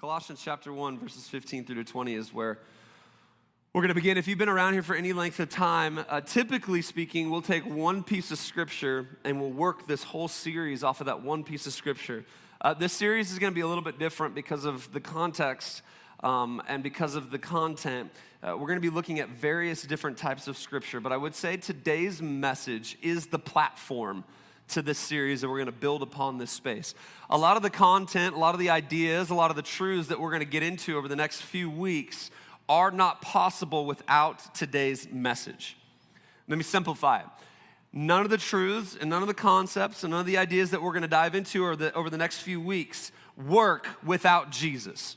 Colossians chapter 1, verses 15 through to 20 is where we're going to begin. If you've been around here for any length of time, uh, typically speaking, we'll take one piece of scripture and we'll work this whole series off of that one piece of scripture. Uh, this series is going to be a little bit different because of the context um, and because of the content. Uh, we're going to be looking at various different types of scripture, but I would say today's message is the platform to this series and we're going to build upon this space. A lot of the content, a lot of the ideas, a lot of the truths that we're going to get into over the next few weeks are not possible without today's message. Let me simplify it. None of the truths and none of the concepts and none of the ideas that we're going to dive into over the, over the next few weeks work without Jesus.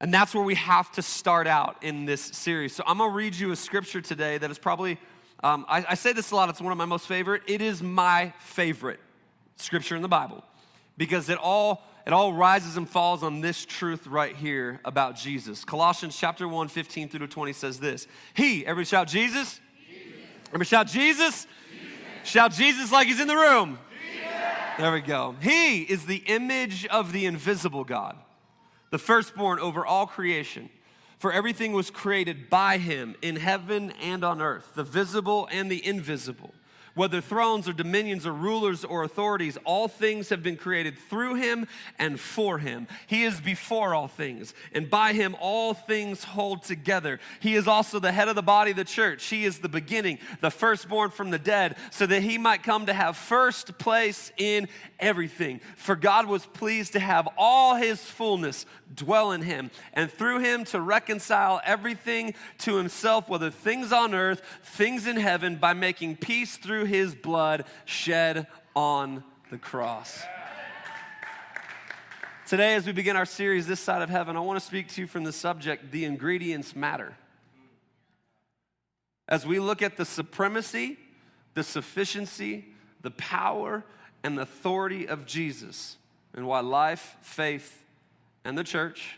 And that's where we have to start out in this series. So I'm going to read you a scripture today that is probably um, I, I say this a lot, it's one of my most favorite. It is my favorite scripture in the Bible because it all it all rises and falls on this truth right here about Jesus. Colossians chapter 1, 15 through to 20 says this. He, everybody shout Jesus. Jesus. Everybody shout Jesus. Jesus. Shout Jesus like he's in the room. Jesus. There we go. He is the image of the invisible God, the firstborn over all creation. For everything was created by him in heaven and on earth, the visible and the invisible. Whether thrones or dominions or rulers or authorities, all things have been created through him and for him. He is before all things, and by him all things hold together. He is also the head of the body of the church. He is the beginning, the firstborn from the dead, so that he might come to have first place in everything. For God was pleased to have all his fullness dwell in him, and through him to reconcile everything to himself, whether things on earth, things in heaven, by making peace through his blood shed on the cross. Today, as we begin our series, This Side of Heaven, I want to speak to you from the subject The Ingredients Matter. As we look at the supremacy, the sufficiency, the power, and the authority of Jesus, and why life, faith, and the church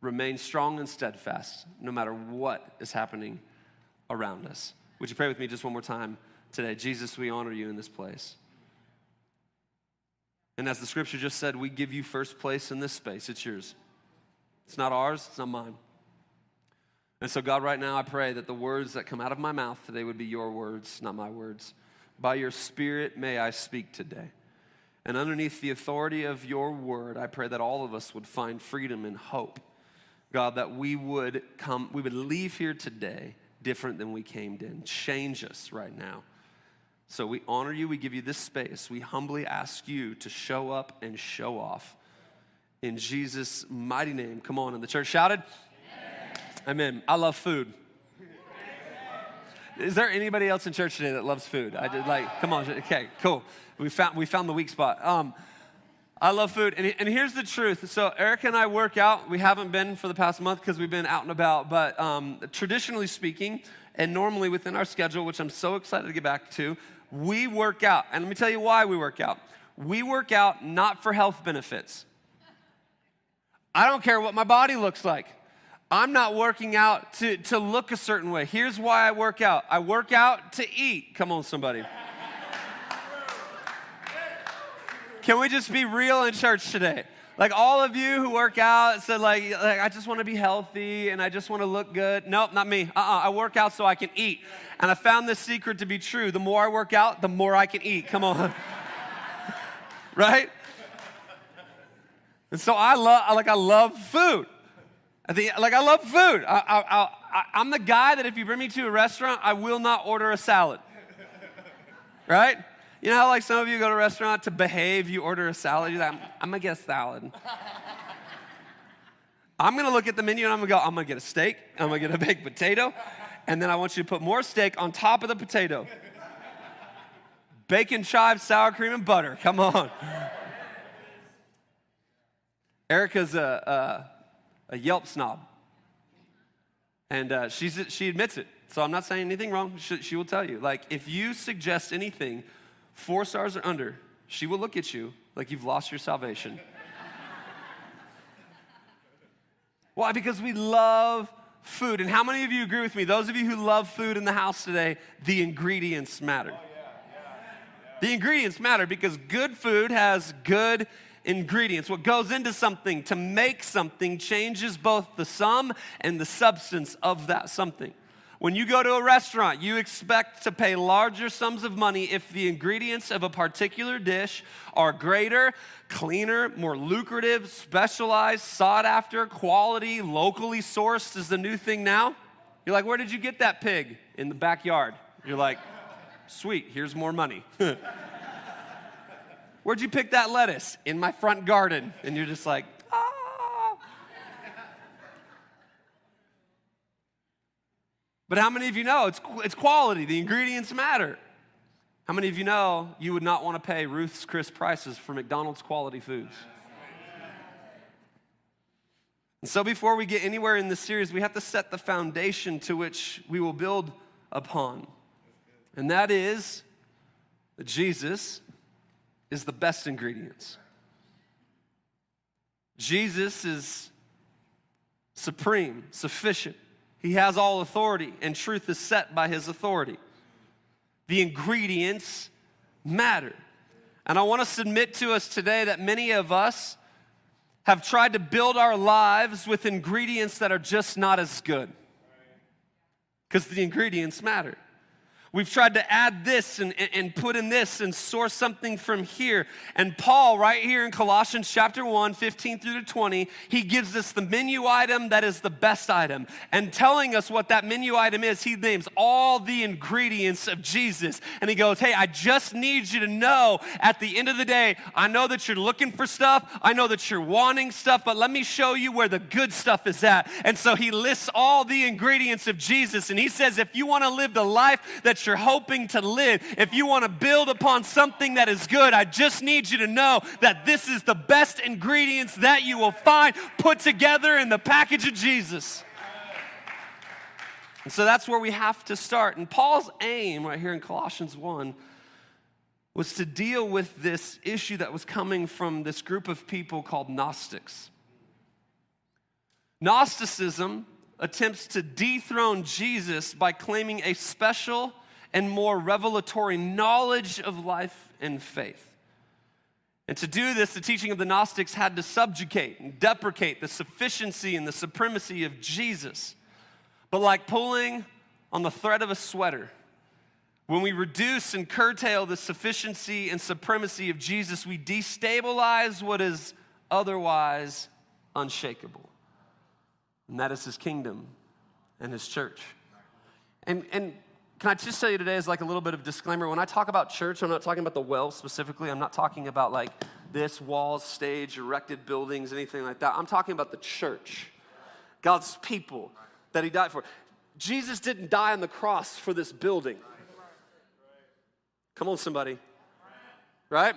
remain strong and steadfast no matter what is happening around us. Would you pray with me just one more time today? Jesus, we honor you in this place. And as the scripture just said, we give you first place in this space. It's yours. It's not ours, it's not mine. And so, God, right now I pray that the words that come out of my mouth today would be your words, not my words. By your Spirit, may I speak today. And underneath the authority of your word, I pray that all of us would find freedom and hope. God, that we would come, we would leave here today different than we came in. Change us right now. So we honor you, we give you this space. We humbly ask you to show up and show off. In Jesus' mighty name. Come on. And the church shouted, Amen. Amen. I love food. Is there anybody else in church today that loves food? I did like, come on, okay, cool. We found we found the weak spot. Um, I love food, and, and here's the truth. So Erica and I work out. We haven't been for the past month because we've been out and about. But um, traditionally speaking, and normally within our schedule, which I'm so excited to get back to, we work out. And let me tell you why we work out. We work out not for health benefits. I don't care what my body looks like. I'm not working out to, to look a certain way. Here's why I work out I work out to eat. Come on, somebody. Can we just be real in church today? Like all of you who work out said, like, like I just want to be healthy and I just want to look good. Nope, not me. Uh-uh. I work out so I can eat. And I found this secret to be true. The more I work out, the more I can eat. Come on. right? And so I love, like, I love food. Think, like, I love food. I, I'm the guy that if you bring me to a restaurant, I will not order a salad. Right? You know how, like, some of you go to a restaurant to behave, you order a salad, you're like, I'm, I'm gonna get a salad. I'm gonna look at the menu and I'm gonna go, I'm gonna get a steak, I'm gonna get a baked potato, and then I want you to put more steak on top of the potato. Bacon, chives, sour cream, and butter. Come on. Erica's a, a a Yelp snob. And uh, she's, she admits it. So I'm not saying anything wrong. She, she will tell you. Like, if you suggest anything four stars or under, she will look at you like you've lost your salvation. Why? Because we love food. And how many of you agree with me? Those of you who love food in the house today, the ingredients matter. The ingredients matter because good food has good ingredients. What goes into something to make something changes both the sum and the substance of that something. When you go to a restaurant, you expect to pay larger sums of money if the ingredients of a particular dish are greater, cleaner, more lucrative, specialized, sought after, quality, locally sourced is the new thing now. You're like, where did you get that pig? In the backyard. You're like, sweet, here's more money. Where'd you pick that lettuce? In my front garden. And you're just like, ah. But how many of you know it's, it's quality? The ingredients matter. How many of you know you would not want to pay Ruth's Chris prices for McDonald's quality foods? And so, before we get anywhere in this series, we have to set the foundation to which we will build upon. And that is that Jesus is the best ingredients. Jesus is supreme, sufficient. He has all authority, and truth is set by his authority. The ingredients matter. And I want to submit to us today that many of us have tried to build our lives with ingredients that are just not as good. Because the ingredients matter. We've tried to add this and, and put in this and source something from here. And Paul, right here in Colossians chapter 1, 15 through to 20, he gives us the menu item that is the best item. And telling us what that menu item is, he names all the ingredients of Jesus. And he goes, Hey, I just need you to know at the end of the day, I know that you're looking for stuff, I know that you're wanting stuff, but let me show you where the good stuff is at. And so he lists all the ingredients of Jesus. And he says, If you want to live the life that you're hoping to live, if you want to build upon something that is good, I just need you to know that this is the best ingredients that you will find put together in the package of Jesus. And so that's where we have to start. And Paul's aim right here in Colossians 1 was to deal with this issue that was coming from this group of people called Gnostics. Gnosticism attempts to dethrone Jesus by claiming a special and more revelatory knowledge of life and faith. And to do this, the teaching of the Gnostics had to subjugate and deprecate the sufficiency and the supremacy of Jesus. But like pulling on the thread of a sweater, when we reduce and curtail the sufficiency and supremacy of Jesus, we destabilize what is otherwise unshakable. And that is his kingdom and his church. And, and can I just tell you today, as like a little bit of disclaimer, when I talk about church, I'm not talking about the well specifically. I'm not talking about like this walls, stage, erected buildings, anything like that. I'm talking about the church, God's people that He died for. Jesus didn't die on the cross for this building. Come on, somebody. Right?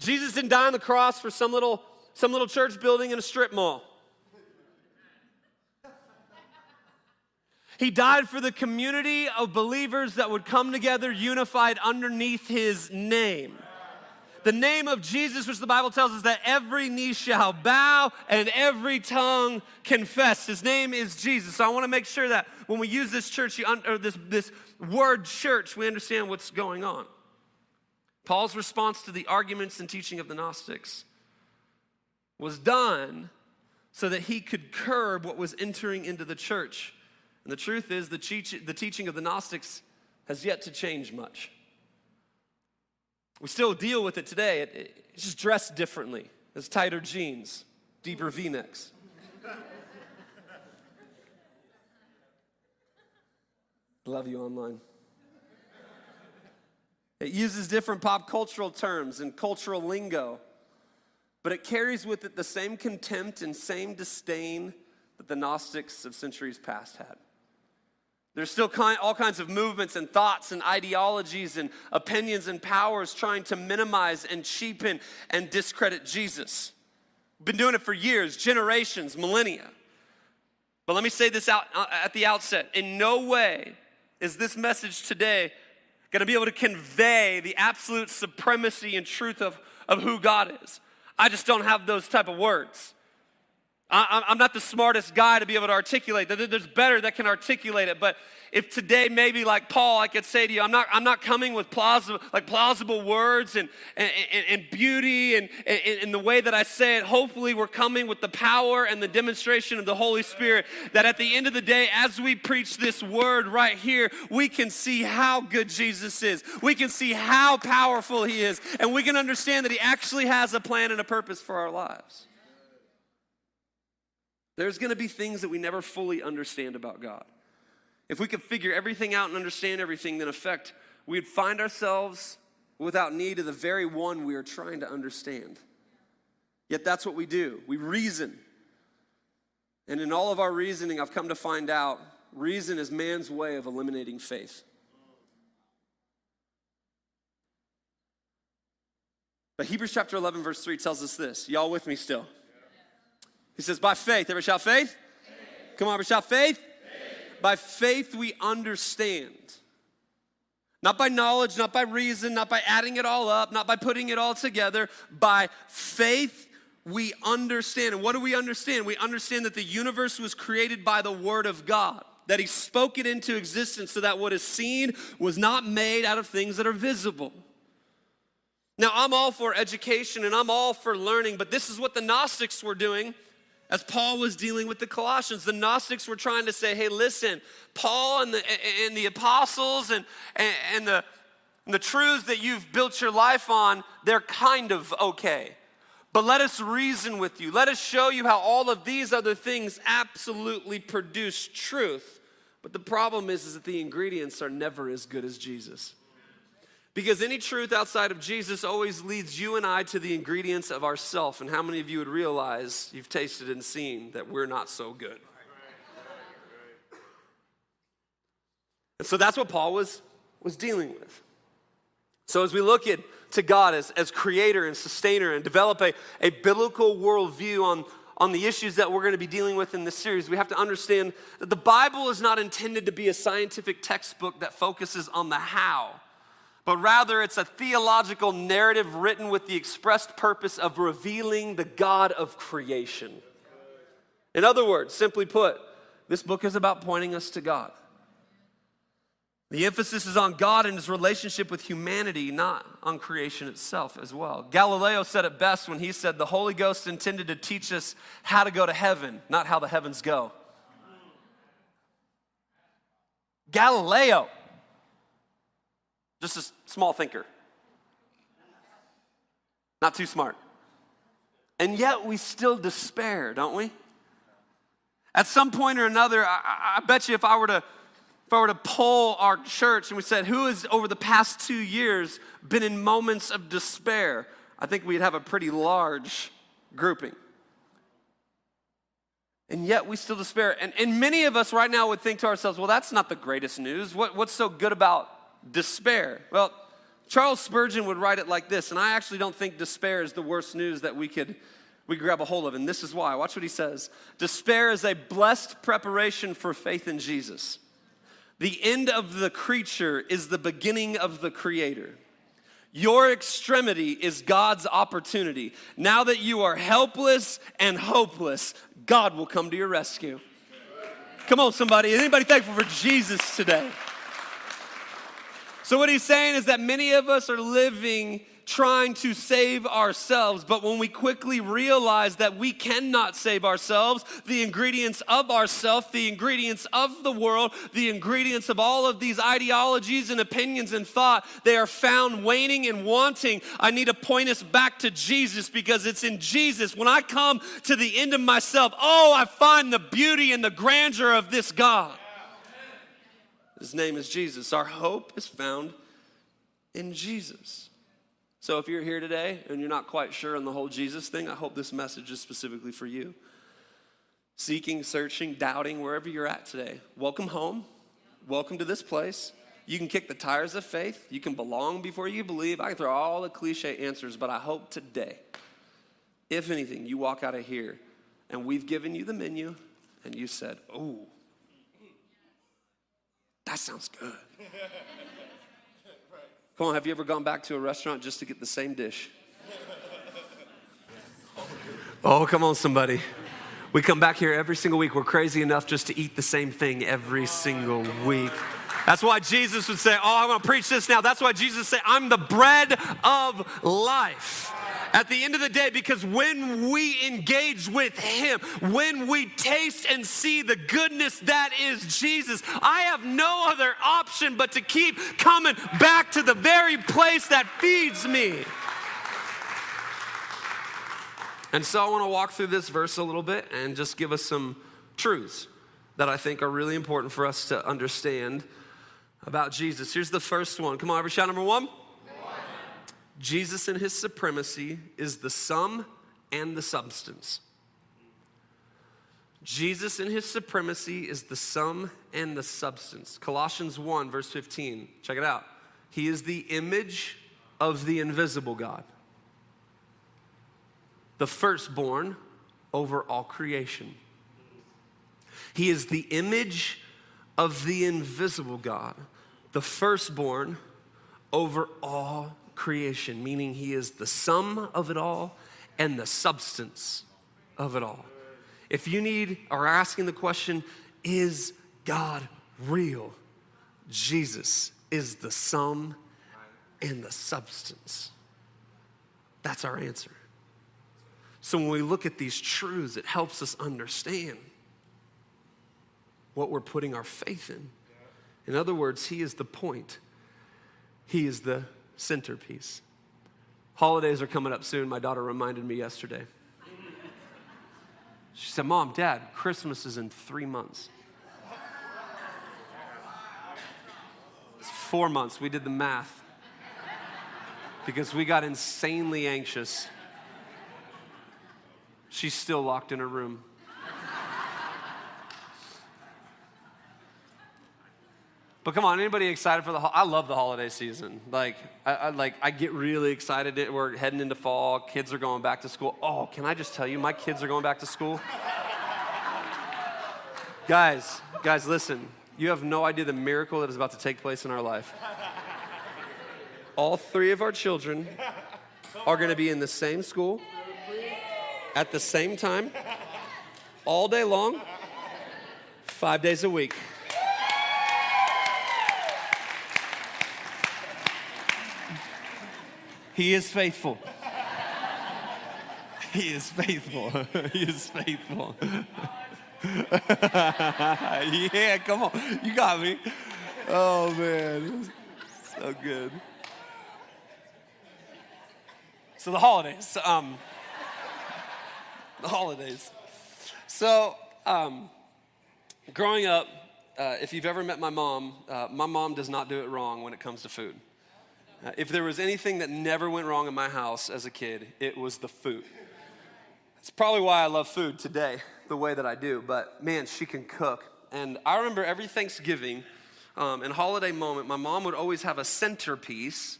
Jesus didn't die on the cross for some little, some little church building in a strip mall. He died for the community of believers that would come together unified underneath his name. The name of Jesus, which the Bible tells us that every knee shall bow and every tongue confess. His name is Jesus. So I want to make sure that when we use this church, or this, this word church, we understand what's going on. Paul's response to the arguments and teaching of the Gnostics was done so that he could curb what was entering into the church and the truth is, the, teach- the teaching of the Gnostics has yet to change much. We still deal with it today. It, it, it's just dressed differently. It's tighter jeans, deeper v necks. Love you online. It uses different pop cultural terms and cultural lingo, but it carries with it the same contempt and same disdain that the Gnostics of centuries past had. There's still all kinds of movements and thoughts and ideologies and opinions and powers trying to minimize and cheapen and discredit Jesus. Been doing it for years, generations, millennia. But let me say this out uh, at the outset. In no way is this message today going to be able to convey the absolute supremacy and truth of, of who God is. I just don't have those type of words. I, I'm not the smartest guy to be able to articulate. There's better that can articulate it. But if today maybe like Paul, I could say to you, I'm not, I'm not coming with plausible, like plausible words and, and, and, and beauty and, and, and the way that I say it. Hopefully we're coming with the power and the demonstration of the Holy Spirit that at the end of the day, as we preach this word right here, we can see how good Jesus is. We can see how powerful he is. And we can understand that he actually has a plan and a purpose for our lives. There's going to be things that we never fully understand about God. If we could figure everything out and understand everything, then effect, we'd find ourselves without need of the very one we are trying to understand. Yet that's what we do. We reason. And in all of our reasoning, I've come to find out reason is man's way of eliminating faith. But Hebrews chapter 11, verse 3 tells us this. Y'all with me still? He says, by faith. Ever shout faith? faith. Come on, ever shout faith? faith? By faith we understand. Not by knowledge, not by reason, not by adding it all up, not by putting it all together. By faith we understand. And what do we understand? We understand that the universe was created by the Word of God that he spoke it into existence so that what is seen was not made out of things that are visible. Now, I'm all for education and I'm all for learning, but this is what the Gnostics were doing as Paul was dealing with the Colossians, the Gnostics were trying to say, hey, listen, Paul and the, and the apostles and, and, and the, and the truths that you've built your life on, they're kind of okay. But let us reason with you. Let us show you how all of these other things absolutely produce truth. But the problem is, is that the ingredients are never as good as Jesus. Because any truth outside of Jesus always leads you and I to the ingredients of ourself. And how many of you would realize you've tasted and seen that we're not so good? And so that's what Paul was, was dealing with. So as we look at to God as, as creator and sustainer and develop a, a biblical worldview on, on the issues that we're going to be dealing with in this series, we have to understand that the Bible is not intended to be a scientific textbook that focuses on the how but rather it's a theological narrative written with the expressed purpose of revealing the God of creation. In other words, simply put, this book is about pointing us to God. The emphasis is on God and his relationship with humanity, not on creation itself as well. Galileo said it best when he said, The Holy Ghost intended to teach us how to go to heaven, not how the heavens go. Galileo just a small thinker. Not too smart. And yet we still despair, don't we? At some point or another, I, I, bet you if I were to if I were to poll our church and we said, who has over the past two years been in moments of despair, I think we'd have a pretty large grouping. And yet we still despair. And, and many of us right now would think to ourselves, well, that's not the greatest news. What, what's so good about despair. Well, Charles Spurgeon would write it like this, and I actually don't think despair is the worst news that we could we grab a hold of, and this is why. Watch what he says. Despair is a blessed preparation for faith in Jesus. The end of the creature is the beginning of the creator. Your extremity is God's opportunity. Now that you are helpless and hopeless, God will come to your rescue. Come on, somebody. Anybody thankful for Jesus today? So, what he's saying is that many of us are living trying to save ourselves, but when we quickly realize that we cannot save ourselves, the ingredients of ourself, the ingredients of the world, the ingredients of all of these ideologies and opinions and thought, they are found waning and wanting. I need to point us back to Jesus because it's in Jesus. When I come to the end of myself, oh, I find the beauty and the grandeur of this God. His name is Jesus. Our hope is found in Jesus. So if you're here today and you're not quite sure on the whole Jesus thing, I hope this message is specifically for you. Seeking, searching, doubting, wherever you're at today, welcome home. Welcome to this place. You can kick the tires of faith. You can belong before you believe. I can throw all the cliche answers, but I hope today, if anything, you walk out of here and we've given you the menu and you said, Oh, that sounds good. Come on, have you ever gone back to a restaurant just to get the same dish? Oh, come on, somebody. We come back here every single week. We're crazy enough just to eat the same thing every single week. That's why Jesus would say, Oh, I want to preach this now. That's why Jesus said, I'm the bread of life at the end of the day because when we engage with Him, when we taste and see the goodness that is Jesus, I have no other option but to keep coming back to the very place that feeds me. And so I want to walk through this verse a little bit and just give us some truths that I think are really important for us to understand about Jesus. Here's the first one. Come on, every shout number one. Jesus and his supremacy is the sum and the substance. Jesus and his supremacy is the sum and the substance. Colossians 1, verse 15. Check it out. He is the image of the invisible God, the firstborn over all creation. He is the image of the invisible God, the firstborn over all creation, meaning he is the sum of it all and the substance of it all. If you need or are asking the question, is God real? Jesus is the sum and the substance. That's our answer. So when we look at these truths, it helps us understand what we're putting our faith in. In other words, He is the point, He is the centerpiece. Holidays are coming up soon. My daughter reminded me yesterday. She said, Mom, Dad, Christmas is in three months. It's four months. We did the math because we got insanely anxious. She's still locked in her room. But come on, anybody excited for the? Ho- I love the holiday season. Like, I, I, like I get really excited. We're heading into fall. Kids are going back to school. Oh, can I just tell you, my kids are going back to school. guys, guys, listen. You have no idea the miracle that is about to take place in our life. All three of our children are going to be in the same school at the same time, all day long, five days a week. He is faithful. He is faithful. he is faithful. yeah, come on. You got me. Oh, man. So good. So, the holidays. Um, the holidays. So, um, growing up, uh, if you've ever met my mom, uh, my mom does not do it wrong when it comes to food. Uh, if there was anything that never went wrong in my house as a kid, it was the food. It's probably why I love food today the way that I do, but man, she can cook. And I remember every Thanksgiving um, and holiday moment, my mom would always have a centerpiece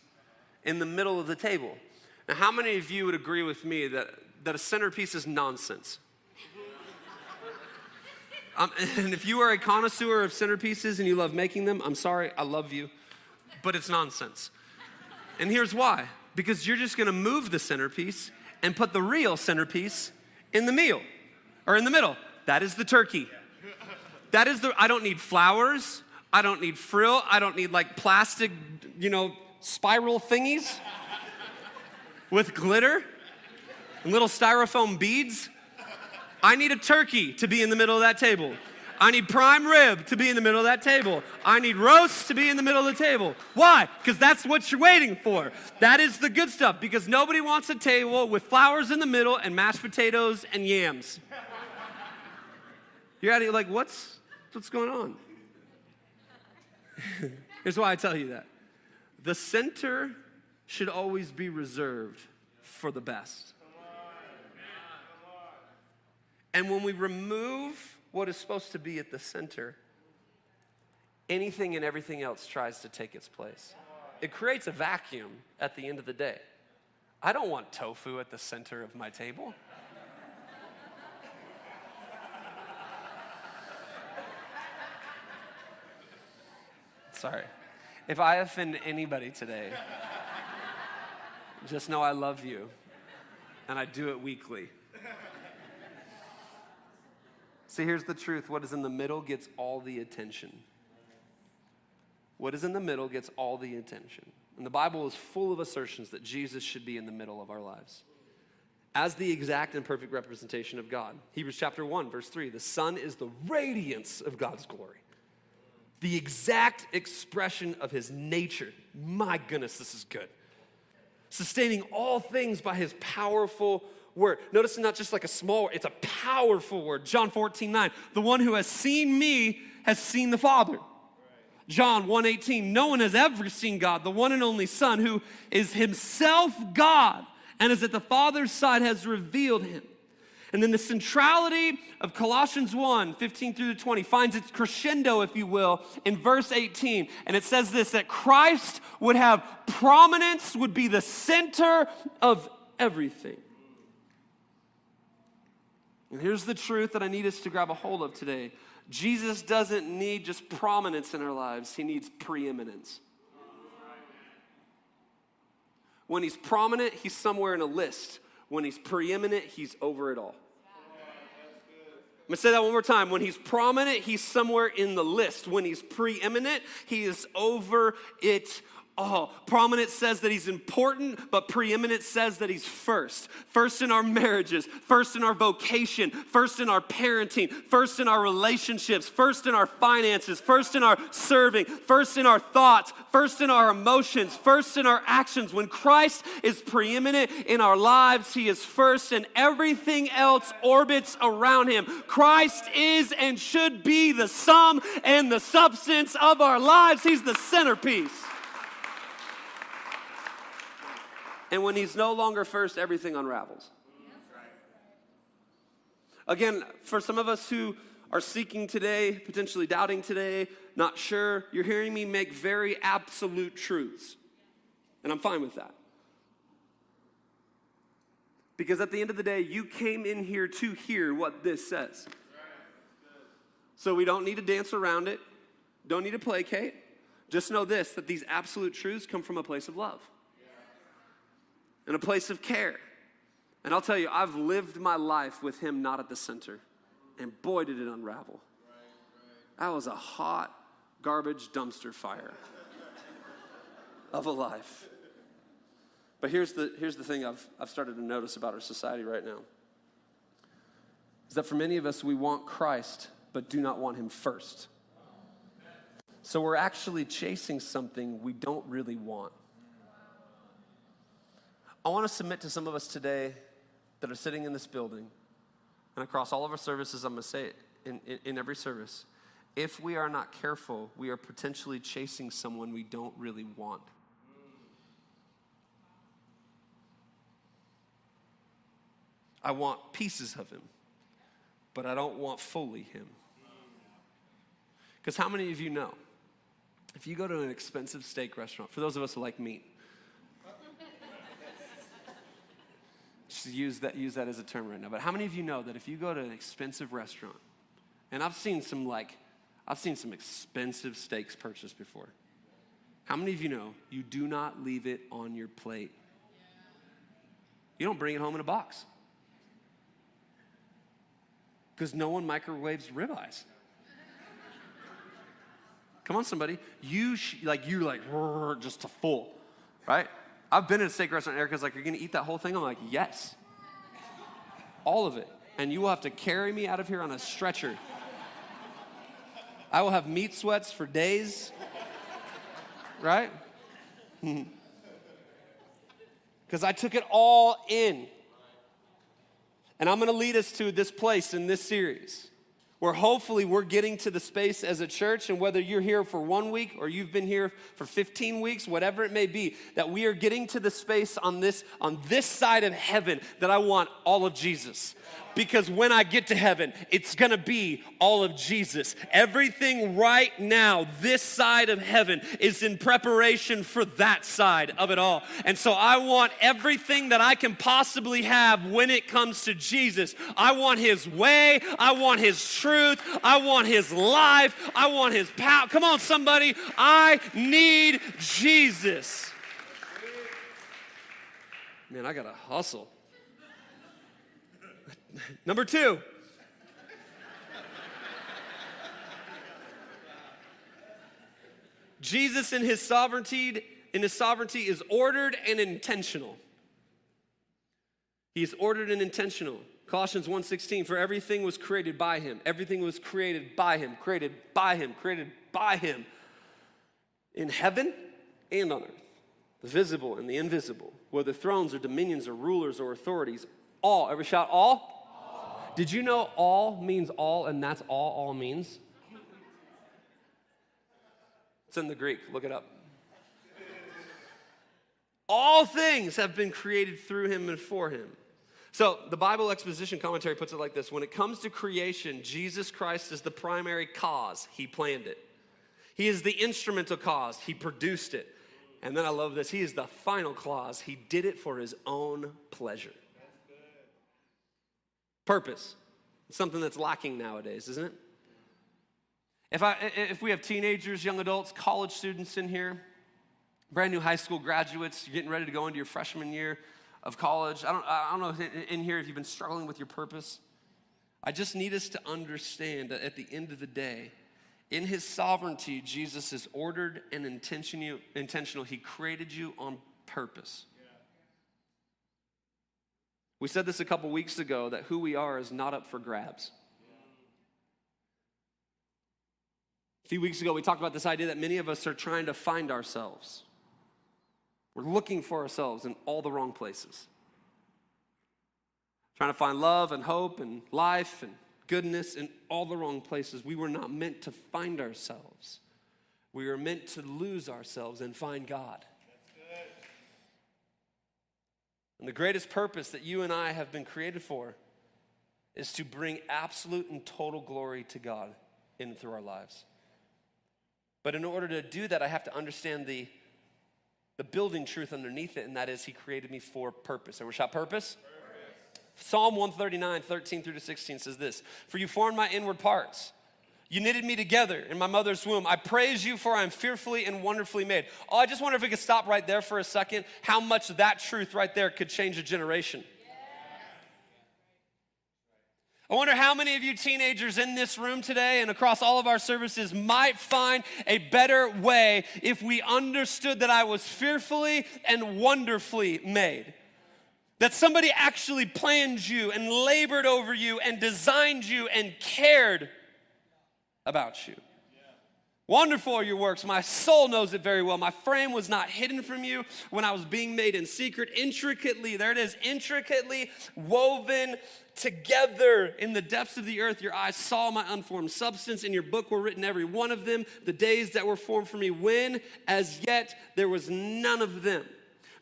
in the middle of the table. Now, how many of you would agree with me that, that a centerpiece is nonsense? Um, and if you are a connoisseur of centerpieces and you love making them, I'm sorry, I love you, but it's nonsense. And here's why because you're just gonna move the centerpiece and put the real centerpiece in the meal or in the middle. That is the turkey. That is the, I don't need flowers. I don't need frill. I don't need like plastic, you know, spiral thingies with glitter and little styrofoam beads. I need a turkey to be in the middle of that table. I need prime rib to be in the middle of that table. I need roast to be in the middle of the table. Why? Because that's what you're waiting for. That is the good stuff because nobody wants a table with flowers in the middle and mashed potatoes and yams. You're out here like, what's, what's going on? Here's why I tell you that. The center should always be reserved for the best. And when we remove what is supposed to be at the center, anything and everything else tries to take its place. It creates a vacuum at the end of the day. I don't want tofu at the center of my table. Sorry. If I offend anybody today, just know I love you and I do it weekly. See, here's the truth what is in the middle gets all the attention. What is in the middle gets all the attention. And the Bible is full of assertions that Jesus should be in the middle of our lives as the exact and perfect representation of God. Hebrews chapter 1, verse 3 the Son is the radiance of God's glory, the exact expression of his nature. My goodness, this is good. Sustaining all things by his powerful word. Notice it's not just like a small word, it's a powerful word. John 14, 9. The one who has seen me has seen the Father. John 1:18 No one has ever seen God, the one and only Son who is himself God and is at the Father's side has revealed him. And then the centrality of Colossians 1 15 through 20 finds its crescendo, if you will, in verse 18. And it says this that Christ would have prominence, would be the center of everything. And here's the truth that I need us to grab a hold of today Jesus doesn't need just prominence in our lives, he needs preeminence. When he's prominent, he's somewhere in a list. When he's preeminent, he's over it all. I'm gonna say that one more time. When he's prominent, he's somewhere in the list. When he's preeminent, he is over it Oh, prominent says that he's important, but preeminent says that he's first. First in our marriages, first in our vocation, first in our parenting, first in our relationships, first in our finances, first in our serving, first in our thoughts, first in our emotions, first in our actions. When Christ is preeminent in our lives, he is first, and everything else orbits around him. Christ is and should be the sum and the substance of our lives, he's the centerpiece. And when he's no longer first, everything unravels. Again, for some of us who are seeking today, potentially doubting today, not sure, you're hearing me make very absolute truths. And I'm fine with that. Because at the end of the day, you came in here to hear what this says. So we don't need to dance around it, don't need to placate. Just know this that these absolute truths come from a place of love in a place of care. And I'll tell you, I've lived my life with him not at the center. And boy, did it unravel. That was a hot garbage dumpster fire of a life. But here's the, here's the thing I've, I've started to notice about our society right now is that for many of us, we want Christ, but do not want him first. So we're actually chasing something we don't really want. I want to submit to some of us today that are sitting in this building and across all of our services, I'm going to say it in, in, in every service. If we are not careful, we are potentially chasing someone we don't really want. I want pieces of him, but I don't want fully him. Because how many of you know? If you go to an expensive steak restaurant, for those of us who like meat, Just use that, use that as a term right now. But how many of you know that if you go to an expensive restaurant, and I've seen some like, I've seen some expensive steaks purchased before. How many of you know you do not leave it on your plate? You don't bring it home in a box. Because no one microwaves ribeyes. Come on, somebody. You sh- like you like just a full, right? I've been in a steak restaurant. Erica's like, "You're gonna eat that whole thing?" I'm like, "Yes, all of it." And you will have to carry me out of here on a stretcher. I will have meat sweats for days. Right? Because I took it all in. And I'm gonna lead us to this place in this series where hopefully we're getting to the space as a church, and whether you're here for one week or you've been here for 15 weeks, whatever it may be, that we are getting to the space on this on this side of heaven that I want all of Jesus because when I get to heaven, it's gonna be all of Jesus. Everything right now, this side of heaven, is in preparation for that side of it all. And so I want everything that I can possibly have when it comes to Jesus. I want His way, I want His truth, I want His life, I want His power. Come on, somebody, I need Jesus. Man, I gotta hustle. Number two, Jesus in his sovereignty, in his sovereignty is ordered and intentional. He's ordered and intentional. Colossians 1:16 for everything was created by him. Everything was created by him, created by him, created by him in heaven and on earth. The visible and the invisible, whether thrones or dominions or rulers or authorities, all, every shout all did you know all means all and that's all all means? It's in the Greek. Look it up. All things have been created through him and for him. So, the Bible exposition commentary puts it like this When it comes to creation, Jesus Christ is the primary cause. He planned it. He is the instrumental cause. He produced it. And then I love this He is the final clause. He did it for His own pleasure. Purpose. It's something that's lacking nowadays, isn't it? If, I, if we have teenagers, young adults, college students in here, brand new high school graduates, you're getting ready to go into your freshman year, of college. I don't, I don't know in here if you've been struggling with your purpose. I just need us to understand that at the end of the day, in his sovereignty, Jesus is ordered and intentional. He created you on purpose. We said this a couple weeks ago that who we are is not up for grabs. A few weeks ago, we talked about this idea that many of us are trying to find ourselves. We're looking for ourselves in all the wrong places. Trying to find love and hope and life and goodness in all the wrong places. We were not meant to find ourselves. We were meant to lose ourselves and find God. And the greatest purpose that you and I have been created for is to bring absolute and total glory to God in and through our lives. But in order to do that, I have to understand the the building truth underneath it, and that is He created me for purpose. And we're shot purpose? purpose? Psalm 139, 13 through to 16 says this For you formed my inward parts. You knitted me together in my mother's womb. I praise you for I am fearfully and wonderfully made. Oh, I just wonder if we could stop right there for a second, how much that truth right there could change a generation. I wonder how many of you teenagers in this room today and across all of our services might find a better way if we understood that I was fearfully and wonderfully made. That somebody actually planned you and labored over you and designed you and cared about you. Wonderful are your works. My soul knows it very well. My frame was not hidden from you when I was being made in secret, intricately, there it is, intricately woven together in the depths of the earth. Your eyes saw my unformed substance. In your book were written every one of them, the days that were formed for me, when as yet there was none of them.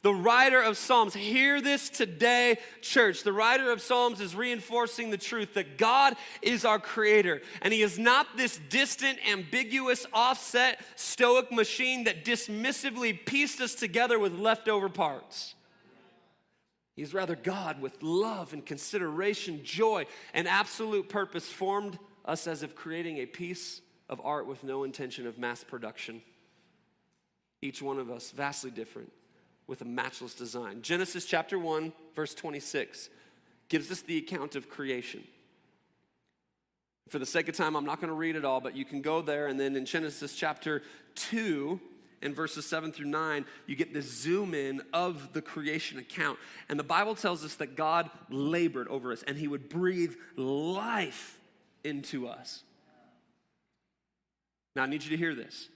The writer of Psalms, hear this today, church. The writer of Psalms is reinforcing the truth that God is our creator, and He is not this distant, ambiguous, offset, stoic machine that dismissively pieced us together with leftover parts. He's rather God with love and consideration, joy, and absolute purpose formed us as if creating a piece of art with no intention of mass production. Each one of us vastly different with a matchless design. Genesis chapter 1, verse 26 gives us the account of creation. For the sake of time, I'm not going to read it all, but you can go there. And then in Genesis chapter 2, in verses 7 through 9, you get the zoom in of the creation account. And the Bible tells us that God labored over us and he would breathe life into us. Now, I need you to hear this.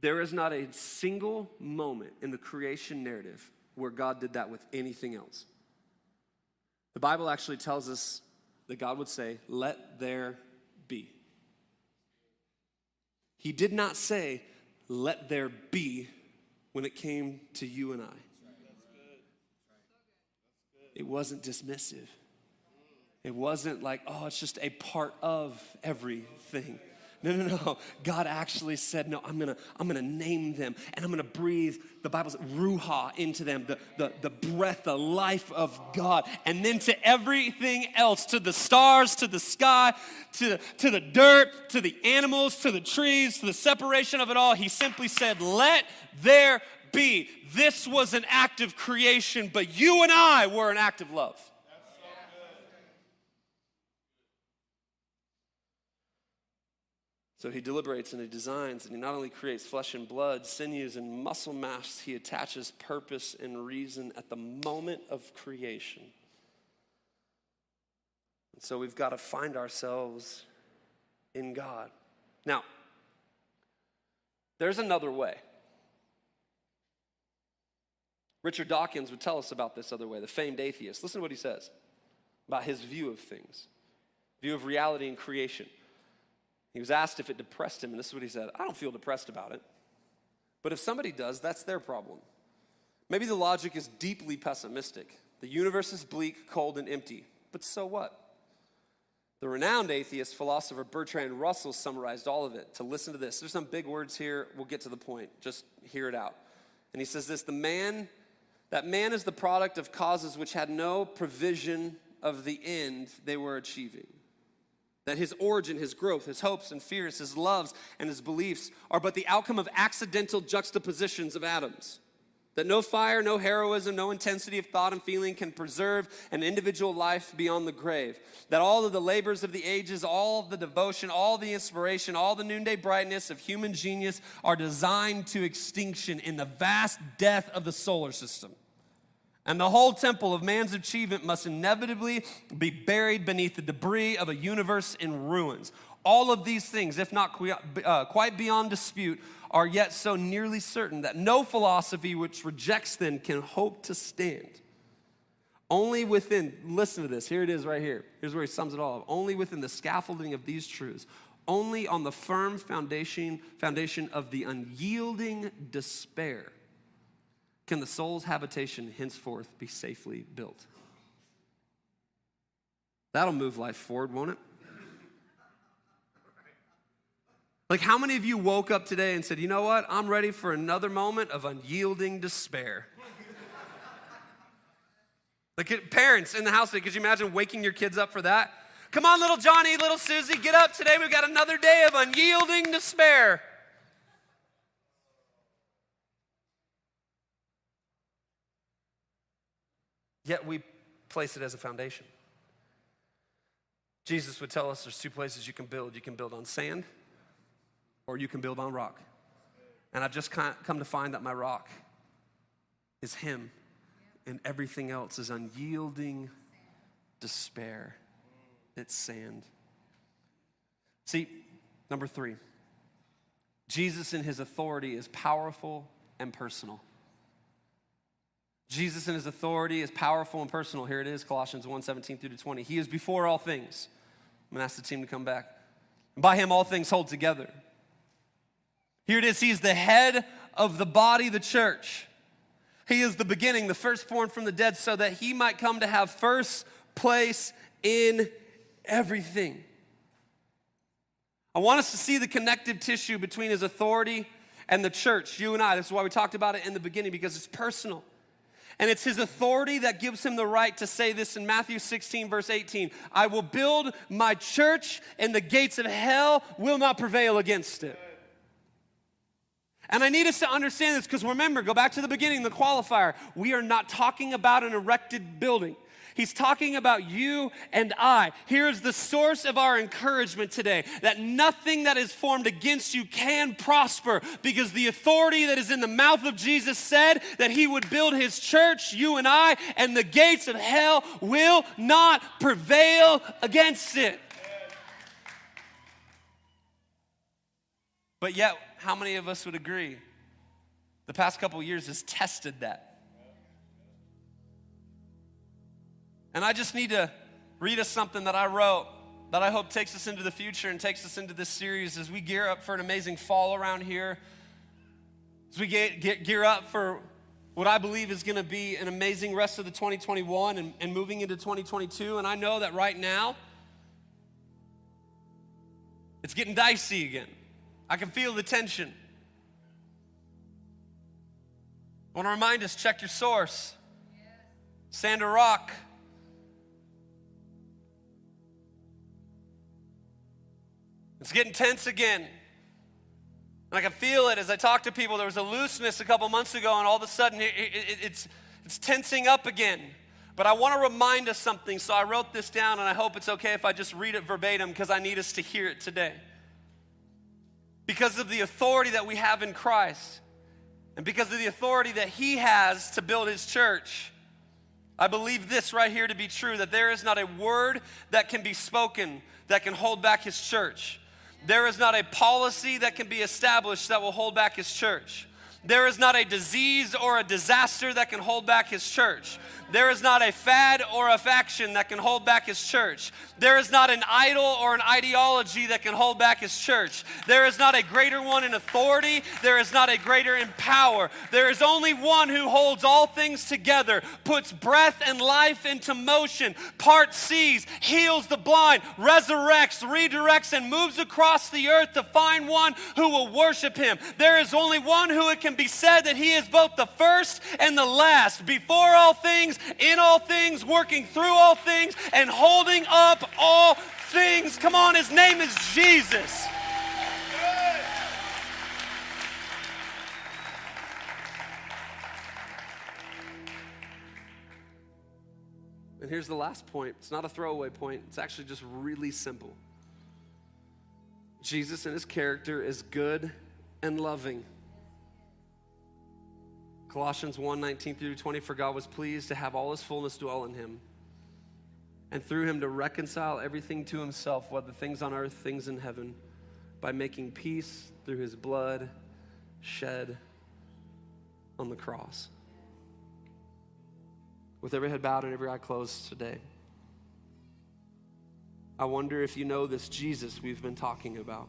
There is not a single moment in the creation narrative where God did that with anything else. The Bible actually tells us that God would say, Let there be. He did not say, Let there be when it came to you and I. It wasn't dismissive. It wasn't like, oh, it's just a part of everything. No, no, no. God actually said, no, I'm gonna, I'm gonna name them and I'm gonna breathe, the Bible's ruach into them, the, the, the breath, the life of God. And then to everything else, to the stars, to the sky, to, to the dirt, to the animals, to the trees, to the separation of it all, he simply said, let there be. This was an act of creation, but you and I were an act of love. So he deliberates and he designs, and he not only creates flesh and blood, sinews and muscle mass, he attaches purpose and reason at the moment of creation. And so we've got to find ourselves in God. Now, there's another way. Richard Dawkins would tell us about this other way, the famed atheist. Listen to what he says about his view of things, view of reality and creation. He was asked if it depressed him, and this is what he said I don't feel depressed about it. But if somebody does, that's their problem. Maybe the logic is deeply pessimistic. The universe is bleak, cold, and empty. But so what? The renowned atheist philosopher Bertrand Russell summarized all of it. To listen to this, there's some big words here. We'll get to the point. Just hear it out. And he says this the man, that man is the product of causes which had no provision of the end they were achieving. That his origin, his growth, his hopes and fears, his loves and his beliefs are but the outcome of accidental juxtapositions of atoms. That no fire, no heroism, no intensity of thought and feeling can preserve an individual life beyond the grave. That all of the labors of the ages, all the devotion, all the inspiration, all the noonday brightness of human genius are designed to extinction in the vast death of the solar system. And the whole temple of man's achievement must inevitably be buried beneath the debris of a universe in ruins. All of these things, if not uh, quite beyond dispute, are yet so nearly certain that no philosophy which rejects them can hope to stand. Only within, listen to this, here it is right here. Here's where he sums it all up. Only within the scaffolding of these truths, only on the firm foundation, foundation of the unyielding despair, can the soul's habitation henceforth be safely built. That'll move life forward, won't it? Like, how many of you woke up today and said, you know what? I'm ready for another moment of unyielding despair? like, parents in the house, today, could you imagine waking your kids up for that? Come on, little Johnny, little Susie, get up today. We've got another day of unyielding despair. Yet we place it as a foundation. Jesus would tell us there's two places you can build. You can build on sand or you can build on rock. And I've just come to find that my rock is Him, and everything else is unyielding despair. It's sand. See, number three, Jesus in His authority is powerful and personal. Jesus in his authority is powerful and personal. Here it is, Colossians 1 17 through to 20. He is before all things. I'm gonna ask the team to come back. And by him, all things hold together. Here it is. He is the head of the body, the church. He is the beginning, the firstborn from the dead, so that he might come to have first place in everything. I want us to see the connective tissue between his authority and the church, you and I. This is why we talked about it in the beginning, because it's personal. And it's his authority that gives him the right to say this in Matthew 16, verse 18 I will build my church, and the gates of hell will not prevail against it. And I need us to understand this because remember, go back to the beginning, the qualifier. We are not talking about an erected building. He's talking about you and I. Here's the source of our encouragement today that nothing that is formed against you can prosper because the authority that is in the mouth of Jesus said that he would build his church, you and I, and the gates of hell will not prevail against it. But yet, how many of us would agree? The past couple years has tested that. And I just need to read us something that I wrote that I hope takes us into the future and takes us into this series as we gear up for an amazing fall around here. As we get, get gear up for what I believe is going to be an amazing rest of the 2021 and, and moving into 2022. And I know that right now, it's getting dicey again. I can feel the tension. I want to remind us check your source. Sand or rock. It's getting tense again. And I can feel it as I talk to people. There was a looseness a couple months ago, and all of a sudden it, it, it's, it's tensing up again. But I want to remind us something, so I wrote this down, and I hope it's okay if I just read it verbatim because I need us to hear it today. because of the authority that we have in Christ and because of the authority that He has to build His church. I believe this right here to be true that there is not a word that can be spoken that can hold back His church. There is not a policy that can be established that will hold back His church. There is not a disease or a disaster that can hold back his church. There is not a fad or a faction that can hold back his church. There is not an idol or an ideology that can hold back his church. There is not a greater one in authority. There is not a greater in power. There is only one who holds all things together, puts breath and life into motion, parts seas, heals the blind, resurrects, redirects, and moves across the earth to find one who will worship him. There is only one who it can be said that he is both the first and the last, before all in all things, working through all things, and holding up all things. Come on, his name is Jesus. And here's the last point. It's not a throwaway point, it's actually just really simple. Jesus and his character is good and loving. Colossians 1 19 through 20, for God was pleased to have all his fullness dwell in him, and through him to reconcile everything to himself, whether things on earth, things in heaven, by making peace through his blood shed on the cross. With every head bowed and every eye closed today, I wonder if you know this Jesus we've been talking about.